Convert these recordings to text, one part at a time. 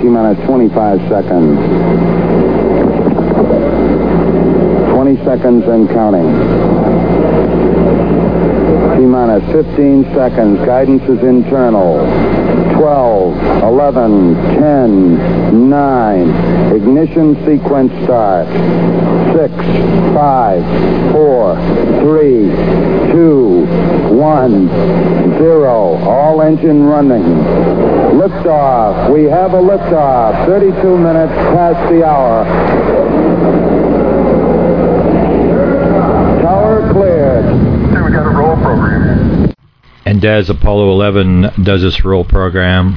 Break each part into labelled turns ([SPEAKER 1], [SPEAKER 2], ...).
[SPEAKER 1] T minus 25 seconds. 20 seconds and counting. T minus 15 seconds. Guidance is internal. 12, 11, 10, 9. Ignition sequence start. 6, 5, 4, 3, 2, 1, 0. All engine running. Liftoff. We have a liftoff. 32 minutes past the hour. Tower cleared.
[SPEAKER 2] Okay, we got a roll program.
[SPEAKER 3] And as Apollo 11 does its roll program,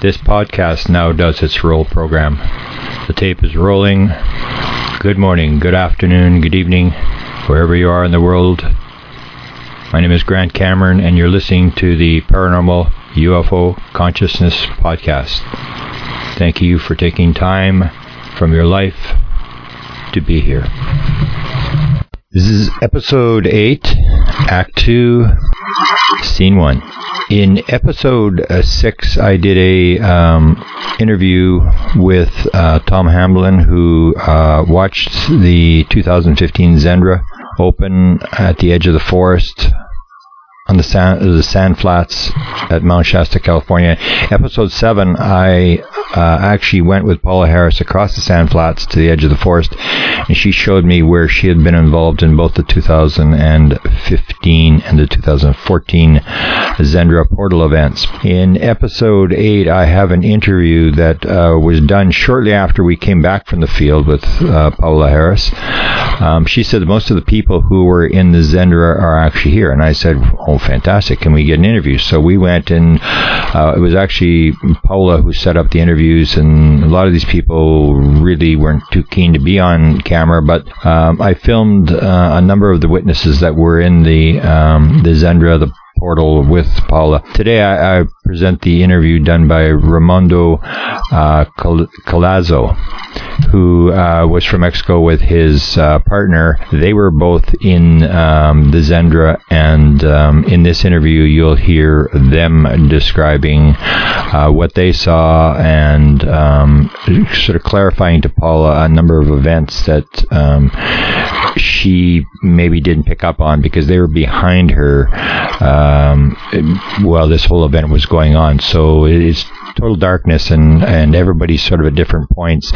[SPEAKER 3] this podcast now does its roll program. The tape is rolling. Good morning, good afternoon, good evening, wherever you are in the world. My name is Grant Cameron, and you're listening to the Paranormal UFO Consciousness Podcast. Thank you for taking time from your life to be here. This is episode 8, Act 2, Scene 1. In episode uh, 6, I did a um, interview with uh, Tom Hamblin, who uh, watched the 2015 Xendra open at the edge of the forest on the sand, the sand flats at Mount Shasta, California. Episode 7, I uh, actually went with Paola Harris across the sand flats to the edge of the forest, and she showed me where she had been involved in both the 2015 and the 2014 Xendra portal events. In episode 8, I have an interview that uh, was done shortly after we came back from the field with uh, Paola Harris. Um, she said most of the people who were in the Xendra are actually here, and I said, "Oh, fantastic! Can we get an interview?" So we went, and uh, it was actually Paola who set up the interviews, and a lot of these people really weren't too keen to be on camera. But um, I filmed uh, a number of the witnesses that were in the um, the Xendra, the portal with Paola. Today I, I present the interview done by Raymundo uh, Col- Collazo, who uh, was from Mexico with his uh, partner. They were both in um, the Xendra, and um, in this interview you'll hear them describing uh, what they saw and um, sort of clarifying to Paola a number of events that um, she maybe didn't pick up on because they were behind her um, while this whole event was going on. So it's total darkness and, and everybody's sort of at different points.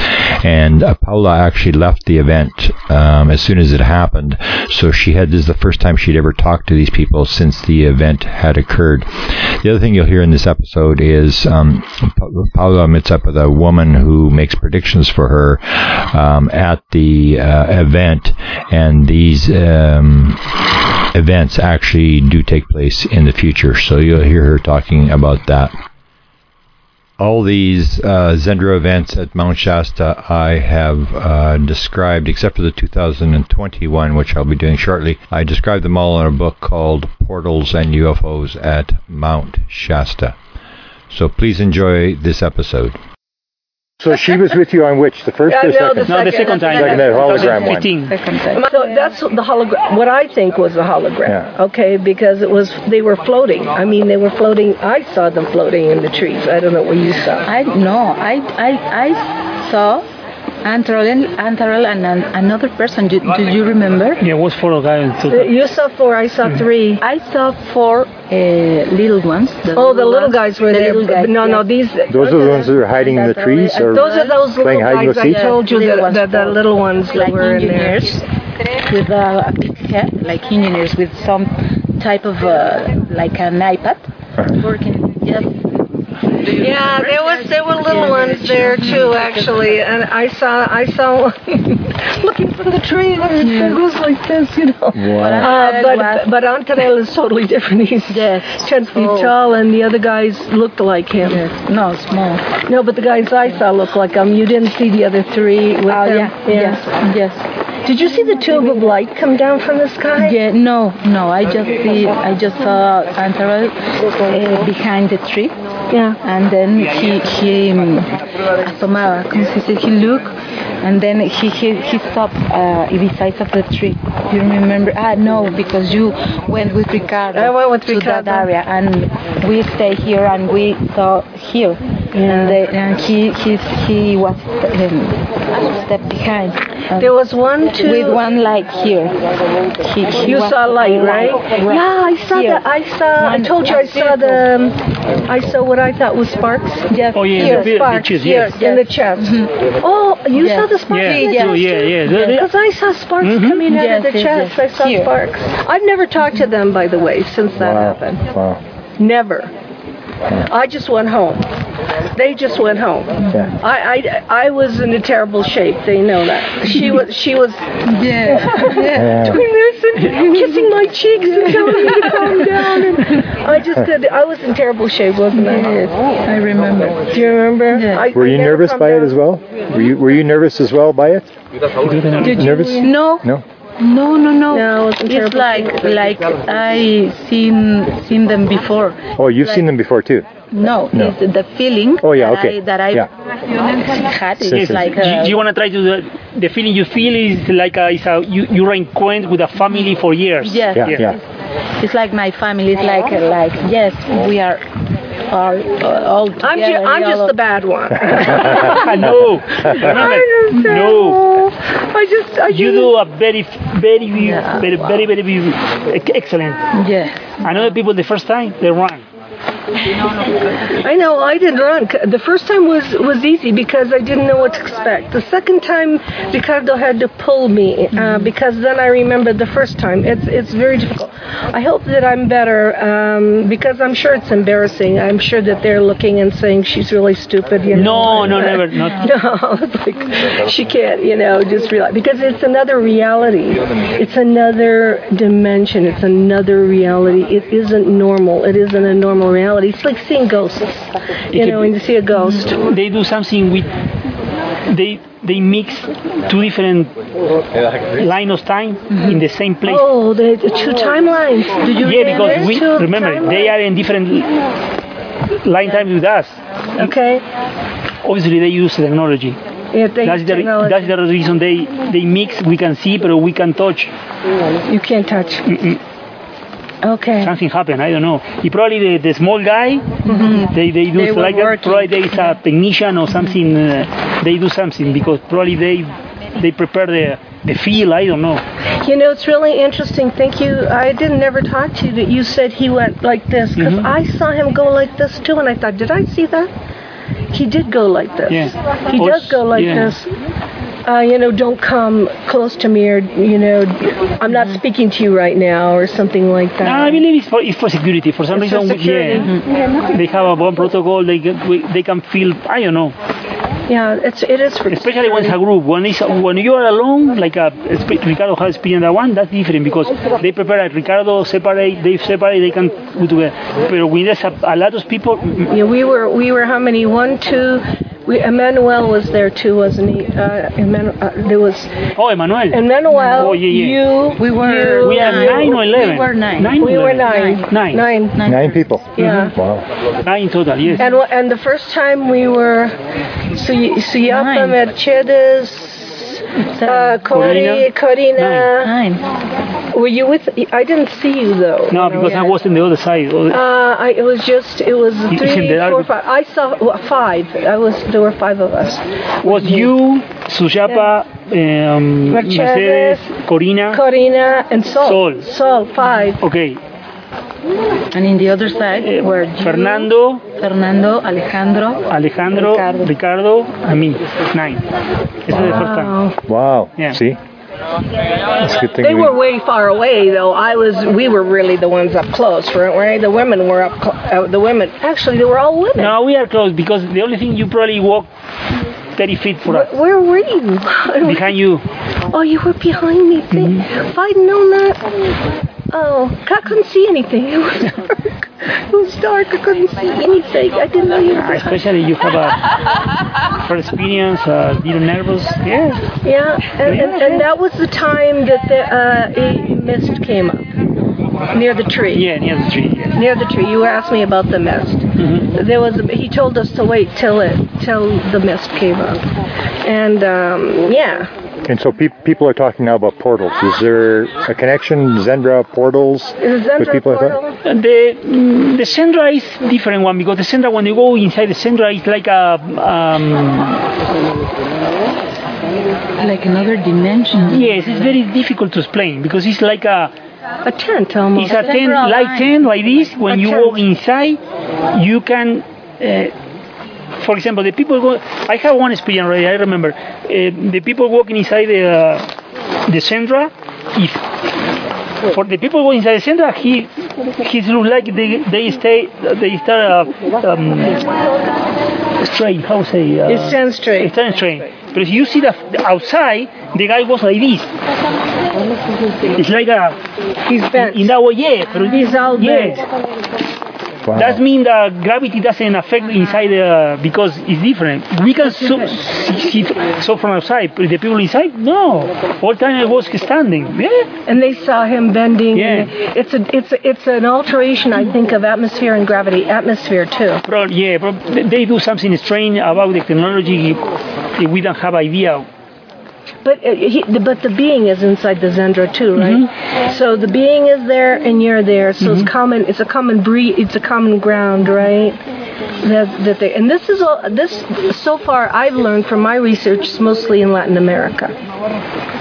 [SPEAKER 3] And uh, Paola actually left the event um, as soon as it happened. So she had this is the first time she'd ever talked to these people since the event had occurred. The other thing you'll hear in this episode is um, Pa- Paola meets up with a woman who makes predictions for her um, at the uh, event, and these um, events actually do take place in the future. So you'll hear her talking about that all these uh, Xendra events at Mount Shasta I have uh, described, except for the 2021, which I'll be doing shortly. I described them all in a book called Portals and UFOs at Mount Shasta. So please enjoy this episode.
[SPEAKER 4] So she was with you on which? The first
[SPEAKER 5] Yeah,
[SPEAKER 4] or
[SPEAKER 5] no,
[SPEAKER 4] second?
[SPEAKER 5] the
[SPEAKER 6] No, the second time.
[SPEAKER 4] Second, that hologram one.
[SPEAKER 6] 2015.
[SPEAKER 5] So that's the hologram. What I think was the hologram.
[SPEAKER 4] Yeah.
[SPEAKER 5] Okay, because it was they were floating. I mean, they were floating. I saw them floating in the trees. I don't know what you saw.
[SPEAKER 7] I no, I I I saw Antarel, Antarel and an, another person. Do, do you remember?
[SPEAKER 6] Yeah, it was four guys.
[SPEAKER 5] Uh, You saw four. I saw three.
[SPEAKER 7] I saw four uh, little ones.
[SPEAKER 5] Oh, the little
[SPEAKER 7] ones.
[SPEAKER 5] guys were
[SPEAKER 7] The
[SPEAKER 5] there.
[SPEAKER 7] little guys,
[SPEAKER 5] but no, no, these.
[SPEAKER 4] Those are the ones that are hiding in the trees? Or
[SPEAKER 5] Those are those little
[SPEAKER 4] playing hide and
[SPEAKER 5] guys I told you that,
[SPEAKER 7] ones,
[SPEAKER 5] that the little ones that
[SPEAKER 7] like
[SPEAKER 5] were in there.
[SPEAKER 7] engineers with a, a big head, like engineers with some type of uh, like an iPad working. Yes.
[SPEAKER 5] Yeah, there was there were little ones there too, actually, and I saw I saw looking from the tree. and It was like this, you know. Uh, but but Antarel is totally different. He's
[SPEAKER 7] Yes.
[SPEAKER 5] ten feet
[SPEAKER 7] Oh.
[SPEAKER 5] tall, and the other guys looked like him.
[SPEAKER 7] Yes. No, small.
[SPEAKER 5] No, but the guys I saw looked like him. You didn't see the other three with
[SPEAKER 7] Oh
[SPEAKER 5] them.
[SPEAKER 7] yeah. Yes. Yes.
[SPEAKER 5] Did you see the tube of light come down from the sky?
[SPEAKER 7] Yeah, no, no. I just see. I just saw Antarel uh, behind the tree,
[SPEAKER 5] Yeah.
[SPEAKER 7] and then he he um, asomaba, como se dice, he looked, and then he he, he stopped uh, the of the tree. You remember? Ah, no, because you went with Ricardo
[SPEAKER 5] I went with
[SPEAKER 7] to
[SPEAKER 5] Ricardo.
[SPEAKER 7] that area, and we stay here and we saw here and, they, and he he he was um, step behind. And
[SPEAKER 5] There was one too.
[SPEAKER 7] with one light here. He, he
[SPEAKER 5] You
[SPEAKER 7] was
[SPEAKER 5] saw light, right?
[SPEAKER 7] right
[SPEAKER 5] Yeah, I saw
[SPEAKER 7] here.
[SPEAKER 5] that. I saw. I told you I saw the. um, I saw what I thought was sparks.
[SPEAKER 7] Yes,
[SPEAKER 6] Oh, yeah,
[SPEAKER 7] here.
[SPEAKER 6] the bit-
[SPEAKER 5] Sparks
[SPEAKER 6] chest,
[SPEAKER 5] here
[SPEAKER 6] yes.
[SPEAKER 5] in the chest. Oh, you
[SPEAKER 7] Yes.
[SPEAKER 5] saw the sparks
[SPEAKER 6] Yeah,
[SPEAKER 5] in the
[SPEAKER 7] yeah,
[SPEAKER 5] chest
[SPEAKER 6] yeah,
[SPEAKER 5] too?
[SPEAKER 6] yeah. They- they-
[SPEAKER 5] Because I saw sparks
[SPEAKER 6] Mhm.
[SPEAKER 5] coming out
[SPEAKER 7] Yes,
[SPEAKER 5] of the
[SPEAKER 7] yes,
[SPEAKER 5] chest.
[SPEAKER 7] yes.
[SPEAKER 5] I saw
[SPEAKER 7] Here.
[SPEAKER 5] sparks. I've never talked to them, by the way, since that
[SPEAKER 4] Wow.
[SPEAKER 5] happened.
[SPEAKER 4] Wow.
[SPEAKER 5] Never. I just went home. They just went home.
[SPEAKER 4] Yeah.
[SPEAKER 5] I, I, I was in a terrible shape. They know that. She was she was
[SPEAKER 7] Yeah.
[SPEAKER 4] Yeah.
[SPEAKER 5] doing this and kissing my cheeks and telling me to calm down. And I just did. I was in terrible shape, wasn't I?
[SPEAKER 7] I remember.
[SPEAKER 5] Do you remember?
[SPEAKER 7] Yeah.
[SPEAKER 5] I,
[SPEAKER 4] Were you nervous
[SPEAKER 5] calmed
[SPEAKER 4] by it as well? Were you Were you nervous as well by it?
[SPEAKER 5] Did you?
[SPEAKER 4] Nervous?
[SPEAKER 7] No,
[SPEAKER 4] No.
[SPEAKER 7] No, no, no.
[SPEAKER 5] No, I
[SPEAKER 7] it's like
[SPEAKER 5] shape.
[SPEAKER 7] like I seen seen them before.
[SPEAKER 4] Oh, you've seen them before too.
[SPEAKER 7] No,
[SPEAKER 4] No.
[SPEAKER 7] it's the feeling
[SPEAKER 4] Oh, yeah,
[SPEAKER 7] that
[SPEAKER 4] okay.
[SPEAKER 7] I, that I
[SPEAKER 4] Yeah.
[SPEAKER 7] had.
[SPEAKER 4] Yes,
[SPEAKER 7] It's like
[SPEAKER 6] Do you,
[SPEAKER 7] uh,
[SPEAKER 6] you want to try to the, the feeling you feel is like a, is a you you are acquainted with a family for years.
[SPEAKER 7] yes,
[SPEAKER 4] Yeah.
[SPEAKER 6] Yeah.
[SPEAKER 4] Yeah.
[SPEAKER 7] it's like my family. It's like like yes, we are all uh, all together.
[SPEAKER 5] I'm, ju- I'm just the bad one.
[SPEAKER 6] no, remember, no.
[SPEAKER 5] I just I
[SPEAKER 6] You do a very, very,
[SPEAKER 7] Yeah.
[SPEAKER 6] very, very, very, very ex- excellent.
[SPEAKER 7] Yes.
[SPEAKER 6] And other people, the first time, they run.
[SPEAKER 5] I know I didn't run. The first time was was easy because I didn't know what to expect. The second time, Ricardo had to pull me uh, because then I remembered the first time. It's it's very difficult. I hope that I'm better um, because I'm sure it's embarrassing. I'm sure that they're looking and saying she's really stupid. You know?
[SPEAKER 6] No, no, never, not.
[SPEAKER 5] No, it's like she can't, you know, just realize because it's another reality. It's another dimension. It's another reality. It isn't normal. It isn't a normal reality. It's like seeing ghosts. You know, when you see a ghost.
[SPEAKER 6] They do something with. They they mix two different line of time in the same place.
[SPEAKER 5] Oh, the, the two timelines. Did you
[SPEAKER 6] yeah, because we
[SPEAKER 5] two
[SPEAKER 6] remember
[SPEAKER 5] timelines.
[SPEAKER 6] they are in different line times with us.
[SPEAKER 5] Okay.
[SPEAKER 6] Obviously, they use technology.
[SPEAKER 5] Yeah, they
[SPEAKER 6] That's the
[SPEAKER 5] technology.
[SPEAKER 6] that's the reason they they mix. We can see, but we can touch.
[SPEAKER 5] you can't touch. Okay.
[SPEAKER 6] Something happened. I don't know. He probably the, the small guy. They they do
[SPEAKER 7] They
[SPEAKER 6] like that. Probably there is a technician or something. Uh, they do something because probably they they prepare the the feel. I don't know.
[SPEAKER 5] You know, it's really interesting. Thank you. I didn't never talk to you that you said he went like this because
[SPEAKER 6] Mhm.
[SPEAKER 5] I saw him go like this too, and I thought, did I see that? He did go like this.
[SPEAKER 6] Yeah.
[SPEAKER 5] He does go like
[SPEAKER 6] yeah.
[SPEAKER 5] this. Uh, you know, don't come close to me, or you know, I'm not speaking to you right now, or something like that.
[SPEAKER 6] No, I believe it's for it's for security. For some
[SPEAKER 5] It's for
[SPEAKER 6] reason, we-
[SPEAKER 5] security.
[SPEAKER 6] yeah, they have a bomb protocol. They get, we, they can feel. I don't know.
[SPEAKER 5] Yeah, it's it is for
[SPEAKER 6] Especially when it's a group. When it's when you are alone, like a Ricardo has experienced that one. That's different because they prepare. Like Ricardo separate. They separate. They can go together. But when there's a, a lot of people,
[SPEAKER 5] Yeah, we were we were how many? One, two. We, Emmanuel was there too, wasn't he? Uh, Emmanuel, uh, there was
[SPEAKER 6] oh, Emmanuel.
[SPEAKER 5] Emmanuel.
[SPEAKER 6] Oh, yeah, yeah.
[SPEAKER 5] You.
[SPEAKER 7] We were
[SPEAKER 5] you,
[SPEAKER 6] we are
[SPEAKER 7] nine.
[SPEAKER 6] nine or eleven.
[SPEAKER 7] We were nine.
[SPEAKER 6] Nine.
[SPEAKER 5] We
[SPEAKER 6] or
[SPEAKER 5] were
[SPEAKER 6] 11?
[SPEAKER 5] nine.
[SPEAKER 6] Nine.
[SPEAKER 5] Nine.
[SPEAKER 4] Nine people.
[SPEAKER 5] Yeah.
[SPEAKER 4] Wow.
[SPEAKER 6] Nine total. Yes.
[SPEAKER 5] And and the first time we were, Suy- Suyapa,
[SPEAKER 7] Nine.
[SPEAKER 5] Mercedes, uh, Cori, Corina.
[SPEAKER 7] Nine.
[SPEAKER 5] Were you with? I didn't see you though.
[SPEAKER 6] no, because I was in the other side.
[SPEAKER 5] Uh, I, it was just it was
[SPEAKER 6] in
[SPEAKER 5] three, four,
[SPEAKER 6] arc-
[SPEAKER 5] five. I saw well, five. I was there were five of us.
[SPEAKER 6] was you, Suyapa, um,
[SPEAKER 5] Mercedes,
[SPEAKER 6] Mercedes, Corina.
[SPEAKER 5] Corina and Sol.
[SPEAKER 6] Sol.
[SPEAKER 5] Sol five.
[SPEAKER 6] Okay.
[SPEAKER 7] And in the other side
[SPEAKER 6] Eh,
[SPEAKER 7] were you,
[SPEAKER 6] Fernando,
[SPEAKER 7] Fernando, Alejandro,
[SPEAKER 6] Alejandro,
[SPEAKER 7] Ricardo.
[SPEAKER 6] Ricardo, and me. Nine. This is the first time.
[SPEAKER 5] Wow.
[SPEAKER 4] Wow.
[SPEAKER 6] Yeah.
[SPEAKER 4] See? It's a good thing
[SPEAKER 5] They
[SPEAKER 4] we,
[SPEAKER 5] were way far away, though. I was. We were really the ones up close, weren't we? The women were up. Cl- uh, the women. Actually, they were all women.
[SPEAKER 6] No, we are close because the only thing you probably walk 30 feet for us.
[SPEAKER 5] Where were you?
[SPEAKER 6] Behind you.
[SPEAKER 5] Oh, you were behind me. Think- If I'd known that. Oh, I couldn't see anything. It was dark. It was dark. I couldn't see anything. I didn't know you were
[SPEAKER 6] Ah,
[SPEAKER 5] behind.
[SPEAKER 6] Especially you have a first experience, a little nervous. Yeah.
[SPEAKER 5] Yeah, and, and, and that was the time that the uh, a mist came up near the tree.
[SPEAKER 6] Yeah, near the tree. Yeah.
[SPEAKER 5] Near the tree. You asked me about the mist.
[SPEAKER 6] Mhm.
[SPEAKER 5] There was. He told us to wait till it till the mist came up, and um, yeah.
[SPEAKER 4] And so pe- people are talking now about portals. Is there a connection, Xendra portals?
[SPEAKER 5] Is
[SPEAKER 4] with
[SPEAKER 5] Xendra
[SPEAKER 4] people
[SPEAKER 5] portal?
[SPEAKER 6] The mm, the Xendra is different one because the Xendra when you go inside the Xendra it's like a um,
[SPEAKER 7] Like another dimension.
[SPEAKER 6] yes it's very difficult to explain because it's like a
[SPEAKER 5] A tent almost.
[SPEAKER 6] it's a tent
[SPEAKER 7] Central
[SPEAKER 6] like tent like this when
[SPEAKER 5] A
[SPEAKER 6] you
[SPEAKER 5] tent.
[SPEAKER 6] walk inside you can uh, for example the people go I have one experience already I remember uh, the people walking inside the uh, the Xendra if for the people going inside the Xendra he he look like they they stay they start uh, um, straight how say uh,
[SPEAKER 5] It stands straight.
[SPEAKER 6] stand straight but if you see the the outside the guy was like this it's like a
[SPEAKER 5] He's bent.
[SPEAKER 6] in that way yeah but
[SPEAKER 5] He's all
[SPEAKER 6] yes
[SPEAKER 5] bent.
[SPEAKER 4] Wow.
[SPEAKER 6] that means that gravity doesn't affect uh-huh. inside the because it's different. We can so, see so from outside, but the people inside, no. All time I was standing. Yeah.
[SPEAKER 5] And they saw him bending.
[SPEAKER 6] Yeah.
[SPEAKER 5] It's a it's a, it's an alteration, I think, of atmosphere and gravity. Atmosphere too.
[SPEAKER 6] But yeah, but they do something strange about the technology. We don't have idea.
[SPEAKER 5] But uh, he, the, but the being is inside the Xendra too, right?
[SPEAKER 6] Mm-hmm.
[SPEAKER 5] So the being is there and you're there. So it's common. It's a common breed. It's a common ground, right? That that they and this is all this so far I've learned from my research. It's mostly in Latin America.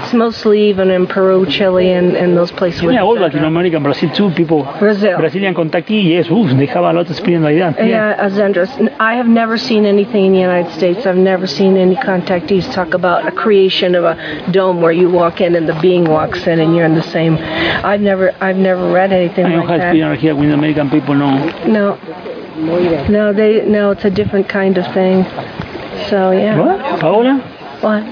[SPEAKER 5] It's mostly even in Peru, Chile, and, and those places.
[SPEAKER 6] Yeah, all Latin. America, Brazil too. People,
[SPEAKER 5] Brazil.
[SPEAKER 6] Brazilian contactee, yes, oof, they have a lot of experience like that. Yeah.
[SPEAKER 5] Uh, yeah, a I have never seen anything in the United States. I've never seen any contactees talk about a creation of a dome where you walk in and the being walks in and you're in the same. I've never, I've never read anything
[SPEAKER 6] I don't have
[SPEAKER 5] that.
[SPEAKER 6] experience here with American people. No.
[SPEAKER 5] No, no, they, no, it's a different kind of thing. So yeah.
[SPEAKER 6] What, Paola?
[SPEAKER 5] What?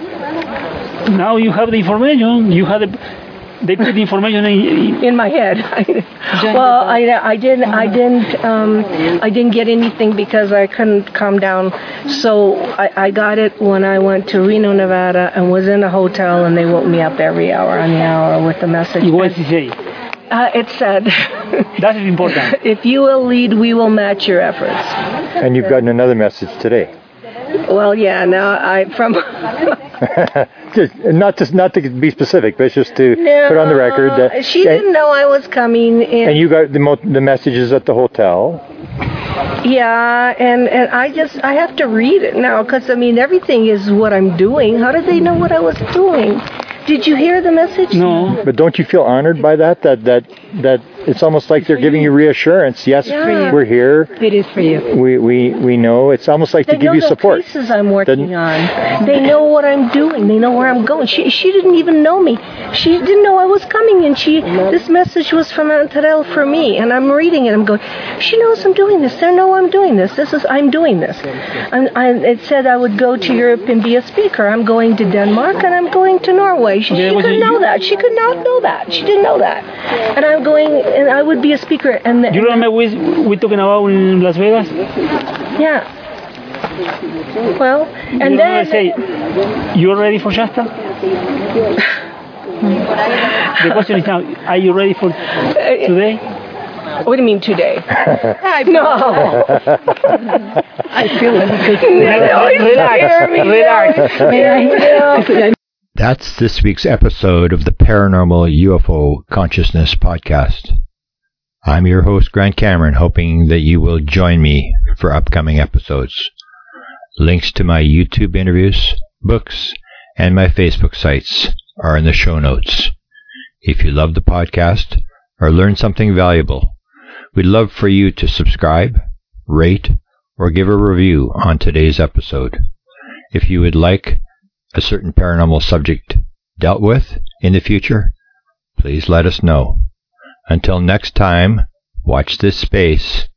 [SPEAKER 6] Now you have the information. You have the. They put the information in.
[SPEAKER 5] in my head. well, I, I didn't I didn't um, I didn't get anything because I couldn't calm down. So I, I got it when I went to Reno, Nevada, and was in a hotel, and they woke me up every hour on the hour with the message.
[SPEAKER 6] What it say?
[SPEAKER 5] Uh, it said,
[SPEAKER 6] That is important.
[SPEAKER 5] "If you will lead, we will match your efforts."
[SPEAKER 4] And you've gotten another message today.
[SPEAKER 5] Well, yeah. Now I from.
[SPEAKER 4] Just- not to not to be specific, but just to
[SPEAKER 5] No,
[SPEAKER 4] put on the record that
[SPEAKER 5] she didn't know I was coming. In.
[SPEAKER 4] And you got the mo- the messages at the hotel.
[SPEAKER 5] Yeah, and and I just I have to read it now because I mean everything is what I'm doing. How did they know what I was doing? Did you hear the message?
[SPEAKER 6] No.
[SPEAKER 4] But don't you feel honored by that? That that that it's almost like they're giving you reassurance. Yes,
[SPEAKER 5] Yeah.
[SPEAKER 4] we're here.
[SPEAKER 7] It is for you.
[SPEAKER 4] We we we know. It's almost like
[SPEAKER 5] They
[SPEAKER 4] to give
[SPEAKER 5] know
[SPEAKER 4] you
[SPEAKER 5] the
[SPEAKER 4] support.
[SPEAKER 5] places I'm working
[SPEAKER 4] Then-
[SPEAKER 5] on. They know what I'm doing. They know where I'm going. She she didn't even know me. She didn't know I was coming, and she this message was from Antarel for me, and I'm reading it. I'm going. She knows I'm doing this. They know I'm doing this. This is I'm doing this. I'm, I, it said I would go to Europe and be a speaker. I'm going to Denmark and I'm going to Norway. She, she couldn't know that. She could not know that. She didn't know that. And I'm going, and I would be a speaker. And the,
[SPEAKER 6] You remember we we talking about in Las Vegas?
[SPEAKER 5] yeah. Well, and
[SPEAKER 6] you
[SPEAKER 5] then
[SPEAKER 6] remember say, you ready for Shasta? the question is now, are you ready for today?
[SPEAKER 5] What do you mean today? I no.
[SPEAKER 7] I feel it because
[SPEAKER 6] Relax, relax.
[SPEAKER 3] That's this week's episode of the Paranormal UFO Consciousness Podcast. I'm your host, Grant Cameron, hoping that you will join me for upcoming episodes. Links to my YouTube interviews, books, and my Facebook sites are in the show notes. If you love the podcast or learn something valuable, we'd love for you to subscribe, rate, or give a review on today's episode. If you would like a certain paranormal subject dealt with in the future, please let us know. Until next time, watch this space,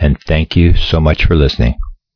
[SPEAKER 3] and thank you so much for listening.